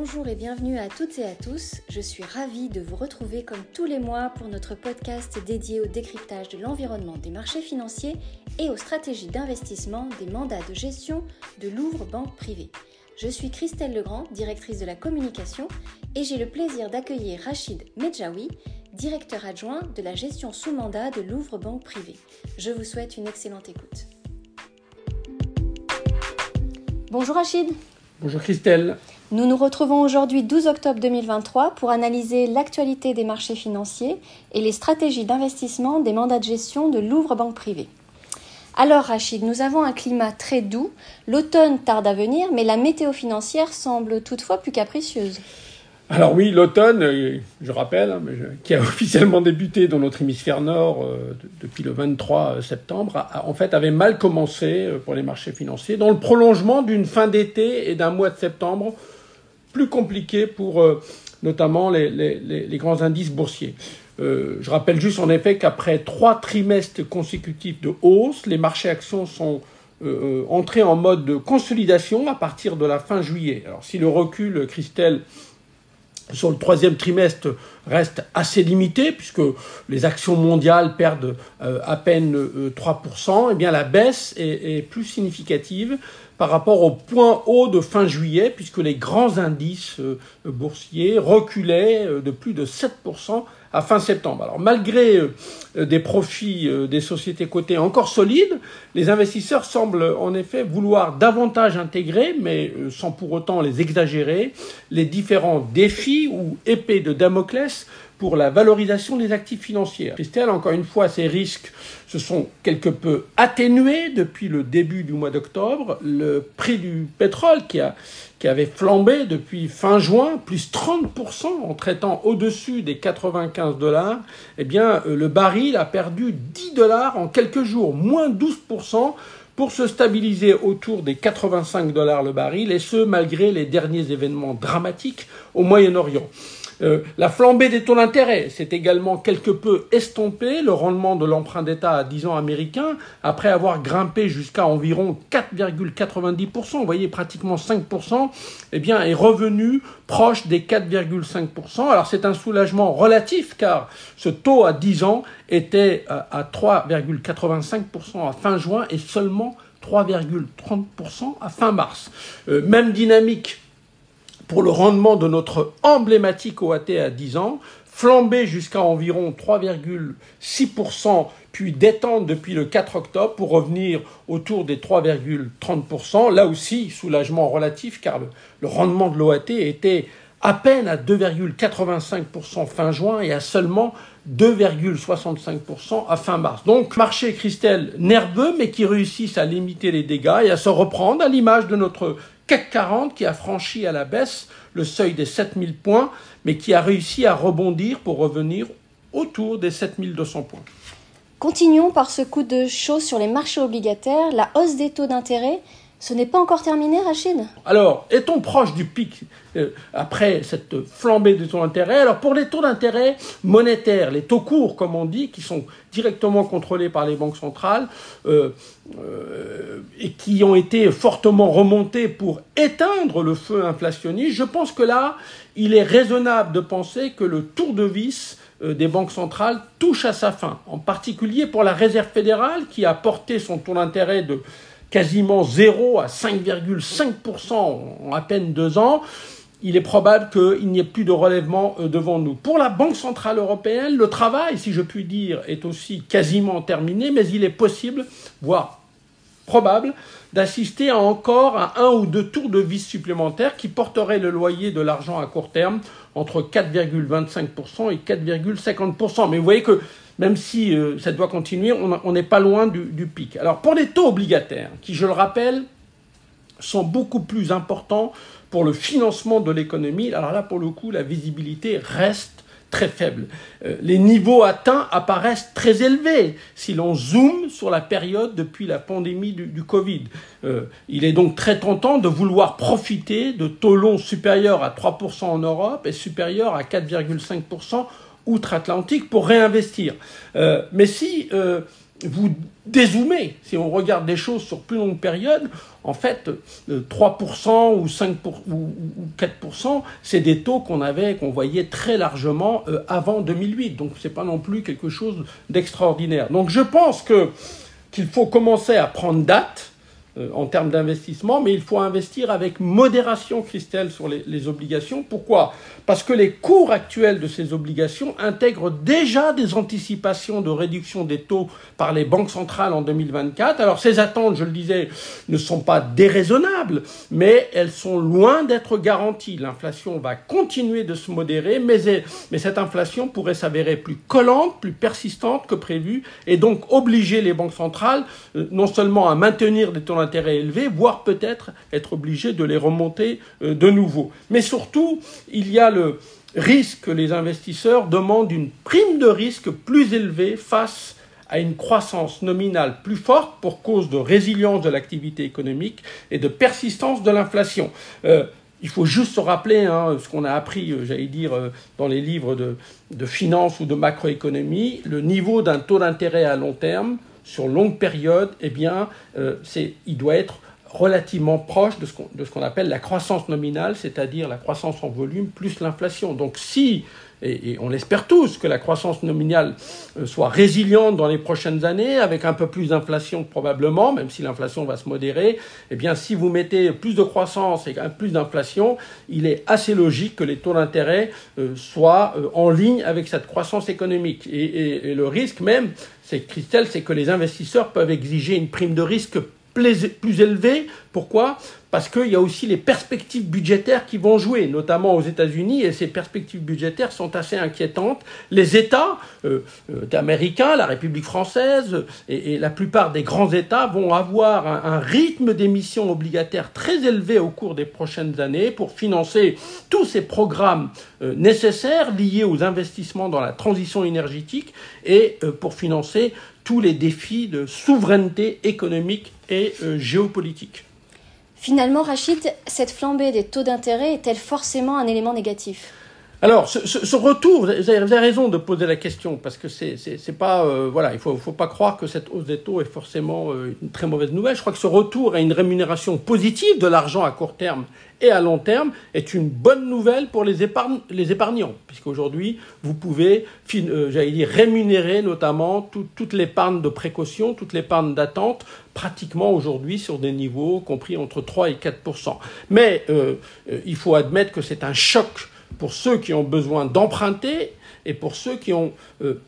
Bonjour et bienvenue à toutes et à tous. Je suis ravie de vous retrouver comme tous les mois pour notre podcast dédié au décryptage de l'environnement des marchés financiers et aux stratégies d'investissement des mandats de gestion de Louvre Banque Privée. Je suis Christelle Legrand, directrice de la communication, et j'ai le plaisir d'accueillir Rachid Medjaoui, directeur adjoint de la gestion sous mandat de Louvre Banque Privée. Je vous souhaite une excellente écoute. Bonjour Rachid. Bonjour Christelle. Nous nous retrouvons aujourd'hui 12 octobre 2023 pour analyser l'actualité des marchés financiers et les stratégies d'investissement des mandats de gestion de Louvre Banque Privée. Alors Rachid, nous avons un climat très doux, l'automne tarde à venir, mais la météo financière semble toutefois plus capricieuse. Alors oui, l'automne, euh, je rappelle, hein, qui a officiellement débuté dans notre hémisphère nord euh, depuis le 23 septembre, en fait avait mal commencé euh, pour les marchés financiers, dans le prolongement d'une fin d'été et d'un mois de septembre plus compliqué pour euh, notamment les, grands indices boursiers. Euh, je rappelle juste en effet qu'après trois trimestres consécutifs de hausse, les marchés actions sont euh, entrés en mode de consolidation à partir de la fin juillet. Alors si le recul, Christelle, sur le troisième trimestre reste assez limité, puisque les actions mondiales perdent à peine 3%, et eh bien la baisse est plus significative par rapport au point haut de fin juillet, puisque les grands indices euh, boursiers reculaient euh, de plus de 7% à fin septembre. Alors malgré euh, des profits des sociétés cotées encore solides, les investisseurs semblent en effet vouloir davantage intégrer, mais sans pour autant les exagérer, les différents défis ou épées de Damoclès pour la valorisation des actifs financiers. Christelle, encore une fois, ces risques se sont quelque peu atténués depuis le début du mois d'octobre. Le prix du pétrole qui, a, qui avait flambé depuis fin juin, plus 30% en traitant au-dessus des 95 dollars, eh bien, euh, le baril a perdu 10 dollars en quelques jours, moins 12% pour se stabiliser autour des 85 dollars le baril, et ce malgré les derniers événements dramatiques au Moyen-Orient. Euh, la flambée des taux d'intérêt s'est également quelque peu estompée. Le rendement de l'emprunt d'État à 10 ans américain, après avoir grimpé jusqu'à environ 4,90%, vous voyez pratiquement 5%, eh bien, est revenu proche des 4,5%. Alors c'est un soulagement relatif car ce taux à 10 ans était à 3,85% à fin juin et seulement 3,30% à fin mars. Euh, même dynamique pour le rendement de notre emblématique OAT à 10 ans, flambé jusqu'à environ 3,6%, puis détendre depuis le 4 octobre pour revenir autour des 3,30%. Là aussi, soulagement relatif, car le, rendement de l'OAT était à peine à 2,85% fin juin et à seulement 2,65% à fin mars. Donc, marché Christelle nerveux, mais qui réussissent à limiter les dégâts et à se reprendre à l'image de notre CAC 40 qui a franchi à la baisse le seuil des 7000 points, mais qui a réussi à rebondir pour revenir autour des 7200 points. Continuons par ce coup de chaud sur les marchés obligataires. La hausse des taux d'intérêt ce n'est pas encore terminé, Rachid? Alors, est-on proche du pic euh, après cette flambée des taux d'intérêt? Alors, pour les taux d'intérêt monétaires, les taux courts, comme on dit, qui sont directement contrôlés par les banques centrales euh, euh, et qui ont été fortement remontés pour éteindre le feu inflationniste, je pense que là, il est raisonnable de penser que le tour de vis des banques centrales touche à sa fin, en particulier pour la Réserve fédérale qui a porté son taux d'intérêt de quasiment zéro à 5,5% en à peine deux ans, il est probable qu'il n'y ait plus de relèvement euh, devant nous. Pour la Banque Centrale Européenne, le travail, si je puis dire, est aussi quasiment terminé, mais il est possible, voire probable, d'assister à encore à un ou deux tours de vis supplémentaires qui porteraient le loyer de l'argent à court terme entre 4,25% et 4,50%. Mais vous voyez que même si euh, ça doit continuer, on n'est pas loin du, pic. Alors pour les taux obligataires, qui je le rappelle, sont beaucoup plus importants pour le financement de l'économie, alors là pour le coup la visibilité reste très faible. Euh, les niveaux atteints apparaissent très élevés si l'on zoome sur la période depuis la pandémie du, Covid. Euh, il est donc très tentant de vouloir profiter de taux longs supérieurs à 3% en Europe et supérieurs à 4,5% outre-Atlantique pour réinvestir. Euh, mais si vous dézoomez, si on regarde des choses sur plus longue période, en fait, 3% ou 5% ou 4%, c'est des taux qu'on avait, qu'on voyait très largement avant 2008. Donc, ce n'est pas non plus quelque chose d'extraordinaire. Donc, je pense que qu'il faut commencer à prendre date euh, en termes d'investissement, mais il faut investir avec modération, Christelle, sur les, obligations. Pourquoi? Parce que les cours actuels de ces obligations intègrent déjà des anticipations de réduction des taux par les banques centrales en 2024. Alors ces attentes, je le disais, ne sont pas déraisonnables, mais elles sont loin d'être garanties. L'inflation va continuer de se modérer, mais, mais cette inflation pourrait s'avérer plus collante, plus persistante que prévu, et donc obliger les banques centrales euh, non seulement à maintenir des taux intérêt élevé, voire peut-être être obligé de les remonter euh, de nouveau. Mais surtout, il y a le risque que les investisseurs demandent une prime de risque plus élevée face à une croissance nominale plus forte pour cause de résilience de l'activité économique et de persistance de l'inflation. Euh, il faut juste se rappeler hein, ce qu'on a appris, euh, j'allais dire, dans les livres de finance ou de macroéconomie, le niveau d'un taux d'intérêt à long terme sur longue période, eh bien, euh, il doit être relativement proche de ce qu'on appelle la croissance nominale, c'est-à-dire la croissance en volume plus l'inflation. Donc si, et, on l'espère tous, que la croissance nominale euh, soit résiliente dans les prochaines années, avec un peu plus d'inflation probablement, même si l'inflation va se modérer, eh bien si vous mettez plus de croissance et plus d'inflation, il est assez logique que les taux d'intérêt euh, soient en ligne avec cette croissance économique. et le risque même, c'est Christelle, c'est que les investisseurs peuvent exiger une prime de risque plus élevée. Pourquoi? Parce qu'il y a aussi les perspectives budgétaires qui vont jouer, notamment aux États-Unis, et ces perspectives budgétaires sont assez inquiétantes. Les États euh, euh, américains, la République française et, la plupart des grands États vont avoir un, rythme d'émissions obligataires très élevé au cours des prochaines années pour financer tous ces programmes euh, nécessaires liés aux investissements dans la transition énergétique et pour financer tous les défis de souveraineté économique et euh, géopolitique. Finalement, Rachid, cette flambée des taux d'intérêt est-elle forcément un élément négatif? Alors, ce, retour, vous avez, raison de poser la question, parce que c'est, pas, euh, voilà, il ne faut, pas croire que cette hausse des taux est forcément euh, une très mauvaise nouvelle. Je crois que ce retour à une rémunération positive de l'argent à court terme et à long terme est une bonne nouvelle pour les, épargne, les épargnants, puisqu'aujourd'hui, vous pouvez, euh, j'allais dire, rémunérer notamment toute l'épargne de précaution, toute l'épargne d'attente, pratiquement aujourd'hui sur des niveaux compris entre 3 et 4% Mais il faut admettre que c'est un choc pour ceux qui ont besoin d'emprunter et pour ceux qui ont euh,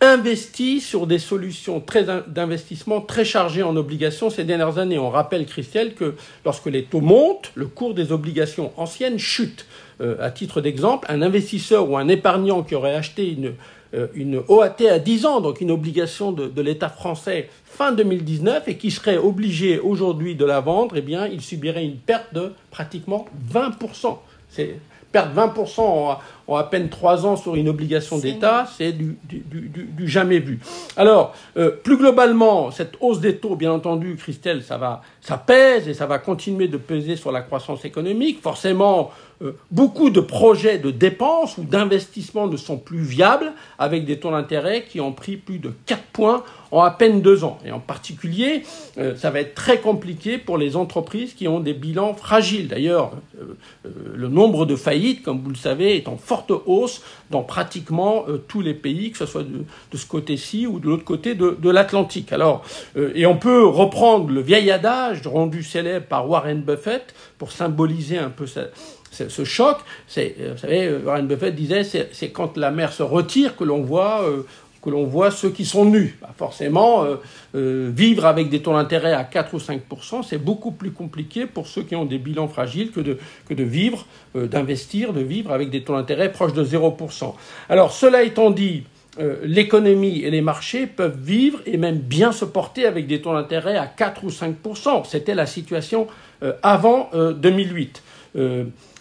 investi sur des solutions d'investissement très chargées en obligations ces dernières années. On rappelle, Christelle, que lorsque les taux montent, le cours des obligations anciennes chute. Euh, à titre d'exemple, un investisseur ou un épargnant qui aurait acheté une, euh, OAT à 10 ans, donc une obligation de, de l'État français fin 2019 et qui serait obligé aujourd'hui de la vendre, eh bien, il subirait une perte de pratiquement 20%. C'est perdre 20% en, en, à peine 3 ans sur une obligation d'État, c'est du, jamais vu. Alors, euh, plus globalement, cette hausse des taux, bien entendu, Christelle, ça, va, ça pèse et ça va continuer de peser sur la croissance économique. Forcément, euh, beaucoup de projets de dépenses ou d'investissements ne sont plus viables avec des taux d'intérêt qui ont pris plus de 4 points en à peine deux ans. Et en particulier, euh, ça va être très compliqué pour les entreprises qui ont des bilans fragiles. D'ailleurs, le nombre de faillites, comme vous le savez, est en forte hausse dans pratiquement tous les pays, que ce soit de, ce côté-ci ou de l'autre côté de, l'Atlantique. Alors, et on peut reprendre le vieil adage rendu célèbre par Warren Buffett pour symboliser un peu ce choc, c'est, euh, vous savez, euh, Warren Buffett disait, c'est quand la mer se retire que l'on voit, euh, que l'on voit ceux qui sont nus. Bah, forcément, vivre avec des taux d'intérêt à 4 ou 5% c'est beaucoup plus compliqué pour ceux qui ont des bilans fragiles que de, que de vivre, d'investir, de vivre avec des taux d'intérêt proches de 0% Alors, cela étant dit, l'économie et les marchés peuvent vivre et même bien se porter avec des taux d'intérêt à 4 ou 5% C'était la situation avant 2008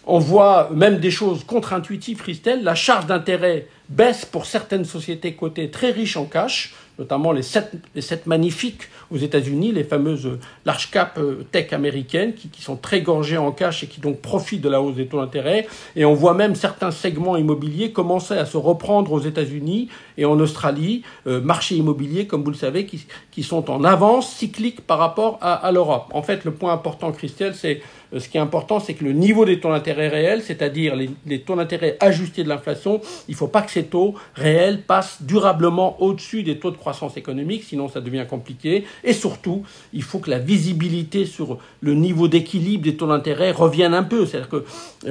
on voit même des choses contre-intuitives, Christelle. La charge d'intérêt baisse pour certaines sociétés cotées très riches en cash, notamment les sept, les sept magnifiques aux États-Unis, les fameuses large cap tech américaines qui, qui, sont très gorgées en cash et qui donc profitent de la hausse des taux d'intérêt. Et on voit même certains segments immobiliers commencer à se reprendre aux États-Unis et en Australie, marchés immobiliers, comme vous le savez, qui, qui sont en avance cyclique par rapport à, à l'Europe. En fait, le point important, Christelle, c'est ce qui est important, c'est que le niveau des taux d'intérêt réels, c'est-à-dire les, taux d'intérêt ajustés de l'inflation, il ne faut pas que ces taux réels passent durablement au-dessus des taux de croissance économique, sinon ça devient compliqué. Et surtout, il faut que la visibilité sur le niveau d'équilibre des taux d'intérêt revienne un peu. C'est-à-dire que,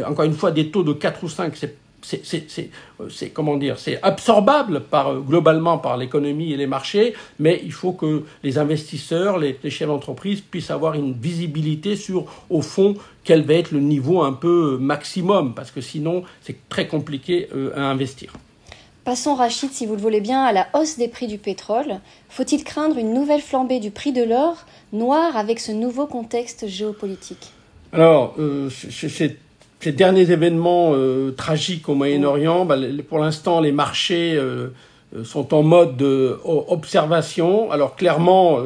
encore une fois, des taux de 4 ou 5, c'est c'est comment dire, c'est absorbable par, globalement par l'économie et les marchés, mais il faut que les investisseurs, les, les chefs d'entreprise puissent avoir une visibilité sur, au fond, quel va être le niveau un peu maximum, parce que sinon c'est très compliqué euh, à investir. Passons, Rachid, si vous le voulez bien, à la hausse des prix du pétrole. Faut-il craindre une nouvelle flambée du prix de l'or noir avec ce nouveau contexte géopolitique? Alors, euh, c'est ces derniers événements euh, tragiques au Moyen-Orient, bah, pour l'instant, les marchés euh, sont en mode observation. Alors clairement,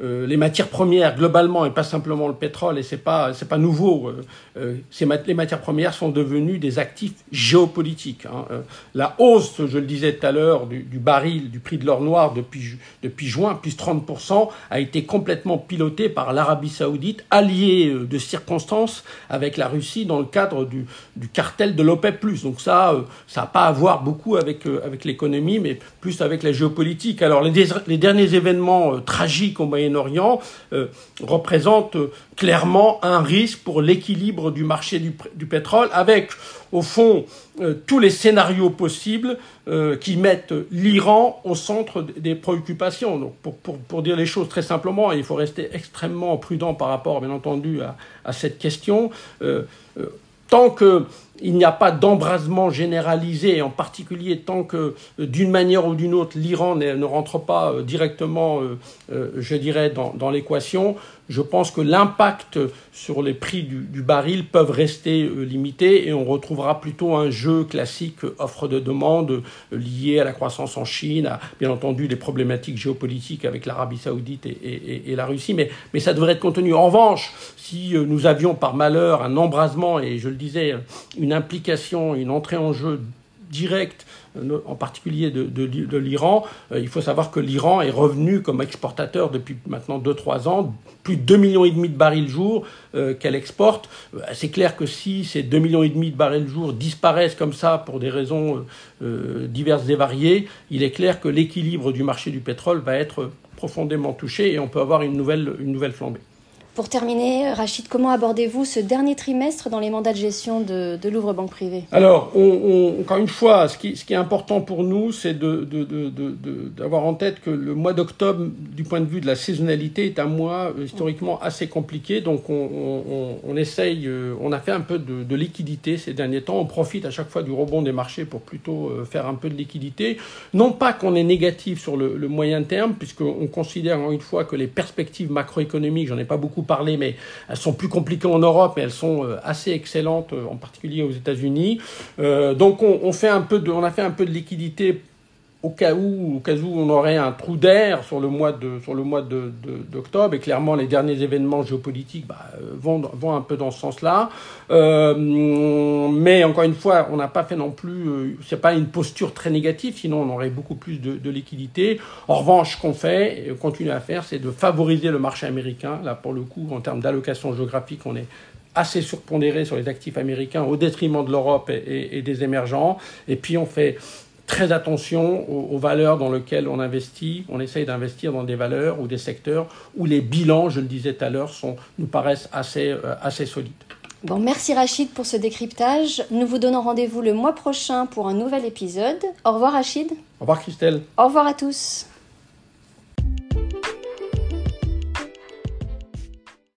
euh, euh, les matières premières globalement et pas simplement le pétrole et c'est pas c'est pas nouveau euh, euh les matières premières sont devenues des actifs géopolitiques hein. Euh, la hausse je le disais tout à l'heure du, du, baril du prix de l'or noir depuis depuis juin plus 30% a été complètement pilotée par l'Arabie Saoudite alliée de circonstances avec la Russie dans le cadre du, du cartel de l'OPEP+ donc ça ça n'a pas à voir beaucoup avec avec l'économie mais plus avec la géopolitique alors les, les derniers événements tragiques au Moyen Moyen-Orient euh, représente clairement un risque pour l'équilibre du marché du, pétrole, avec au fond euh, tous les scénarios possibles euh, qui mettent l'Iran au centre des préoccupations. Donc, pour, pour, pour, dire les choses très simplement, il faut rester extrêmement prudent par rapport, bien entendu, à, à cette question. Euh, tant que il n'y a pas d'embrasement généralisé, en particulier tant que, euh, d'une manière ou d'une autre, l'Iran ne rentre pas euh, directement, euh, je dirais, dans, l'équation, je pense que l'impact sur les prix du, baril peuvent rester limités et on retrouvera plutôt un jeu classique offre de demande lié à la croissance en Chine, à bien entendu des problématiques géopolitiques avec l'Arabie saoudite et, la Russie, mais, mais ça devrait être contenu. En revanche, si nous avions par malheur un embrasement et je le disais, une implication, une entrée en jeu directe en particulier de, l'Iran. Euh, il faut savoir que l'Iran est revenu comme exportateur depuis maintenant 2-3 ans, plus de 2,5 millions et demi de barils jour euh, qu'elle exporte. Euh, c'est clair que si ces 2,5 millions et demi de barils jour disparaissent comme ça pour des raisons euh, diverses et variées, il est clair que l'équilibre du marché du pétrole va être profondément touché et on peut avoir une une nouvelle flambée. Pour terminer, Rachid, comment abordez-vous ce dernier trimestre dans les mandats de gestion de, Louvre Banque Privée? Alors, encore une fois, ce qui, est important pour nous, c'est d'avoir en tête que le mois d'octobre, du point de vue de la saisonnalité, est un mois euh, historiquement assez compliqué. Donc, on, on essaye, euh, on a fait un peu de, liquidité ces derniers temps. On profite à chaque fois du rebond des marchés pour plutôt euh, faire un peu de liquidité. Non pas qu'on est négatif sur le, le moyen terme, puisqu'on considère, encore une fois, que les perspectives macroéconomiques, j'en ai pas beaucoup parler, mais elles sont plus compliquées en Europe, mais elles sont euh, assez excellentes, euh, en particulier aux États-Unis. Euh, donc on, on, fait un peu de, on a fait un peu de liquidité au cas où, au cas où on aurait un trou d'air sur le mois de sur le mois de, d'octobre et clairement les derniers événements géopolitiques bah, vont vont un peu dans ce sens-là. Euh, mais encore une fois, on n'a pas fait non plus, euh, c'est pas une posture très négative, sinon on aurait beaucoup plus de, de liquidité. En revanche, ce qu'on fait et continue à faire, c'est de favoriser le marché américain. Là, pour le coup, en termes d'allocation géographique, on est assez surpondéré sur les actifs américains au détriment de l'Europe et, et des émergents. Et puis on fait très attention aux, aux, valeurs dans lesquelles on investit. On essaye d'investir dans des valeurs ou des secteurs où les bilans, je le disais tout à l'heure, nous paraissent assez, euh, assez solides. Bon, merci Rachid pour ce décryptage. Nous vous donnons rendez-vous le mois prochain pour un nouvel épisode. Au revoir Rachid. Au revoir Christelle. Au revoir à tous.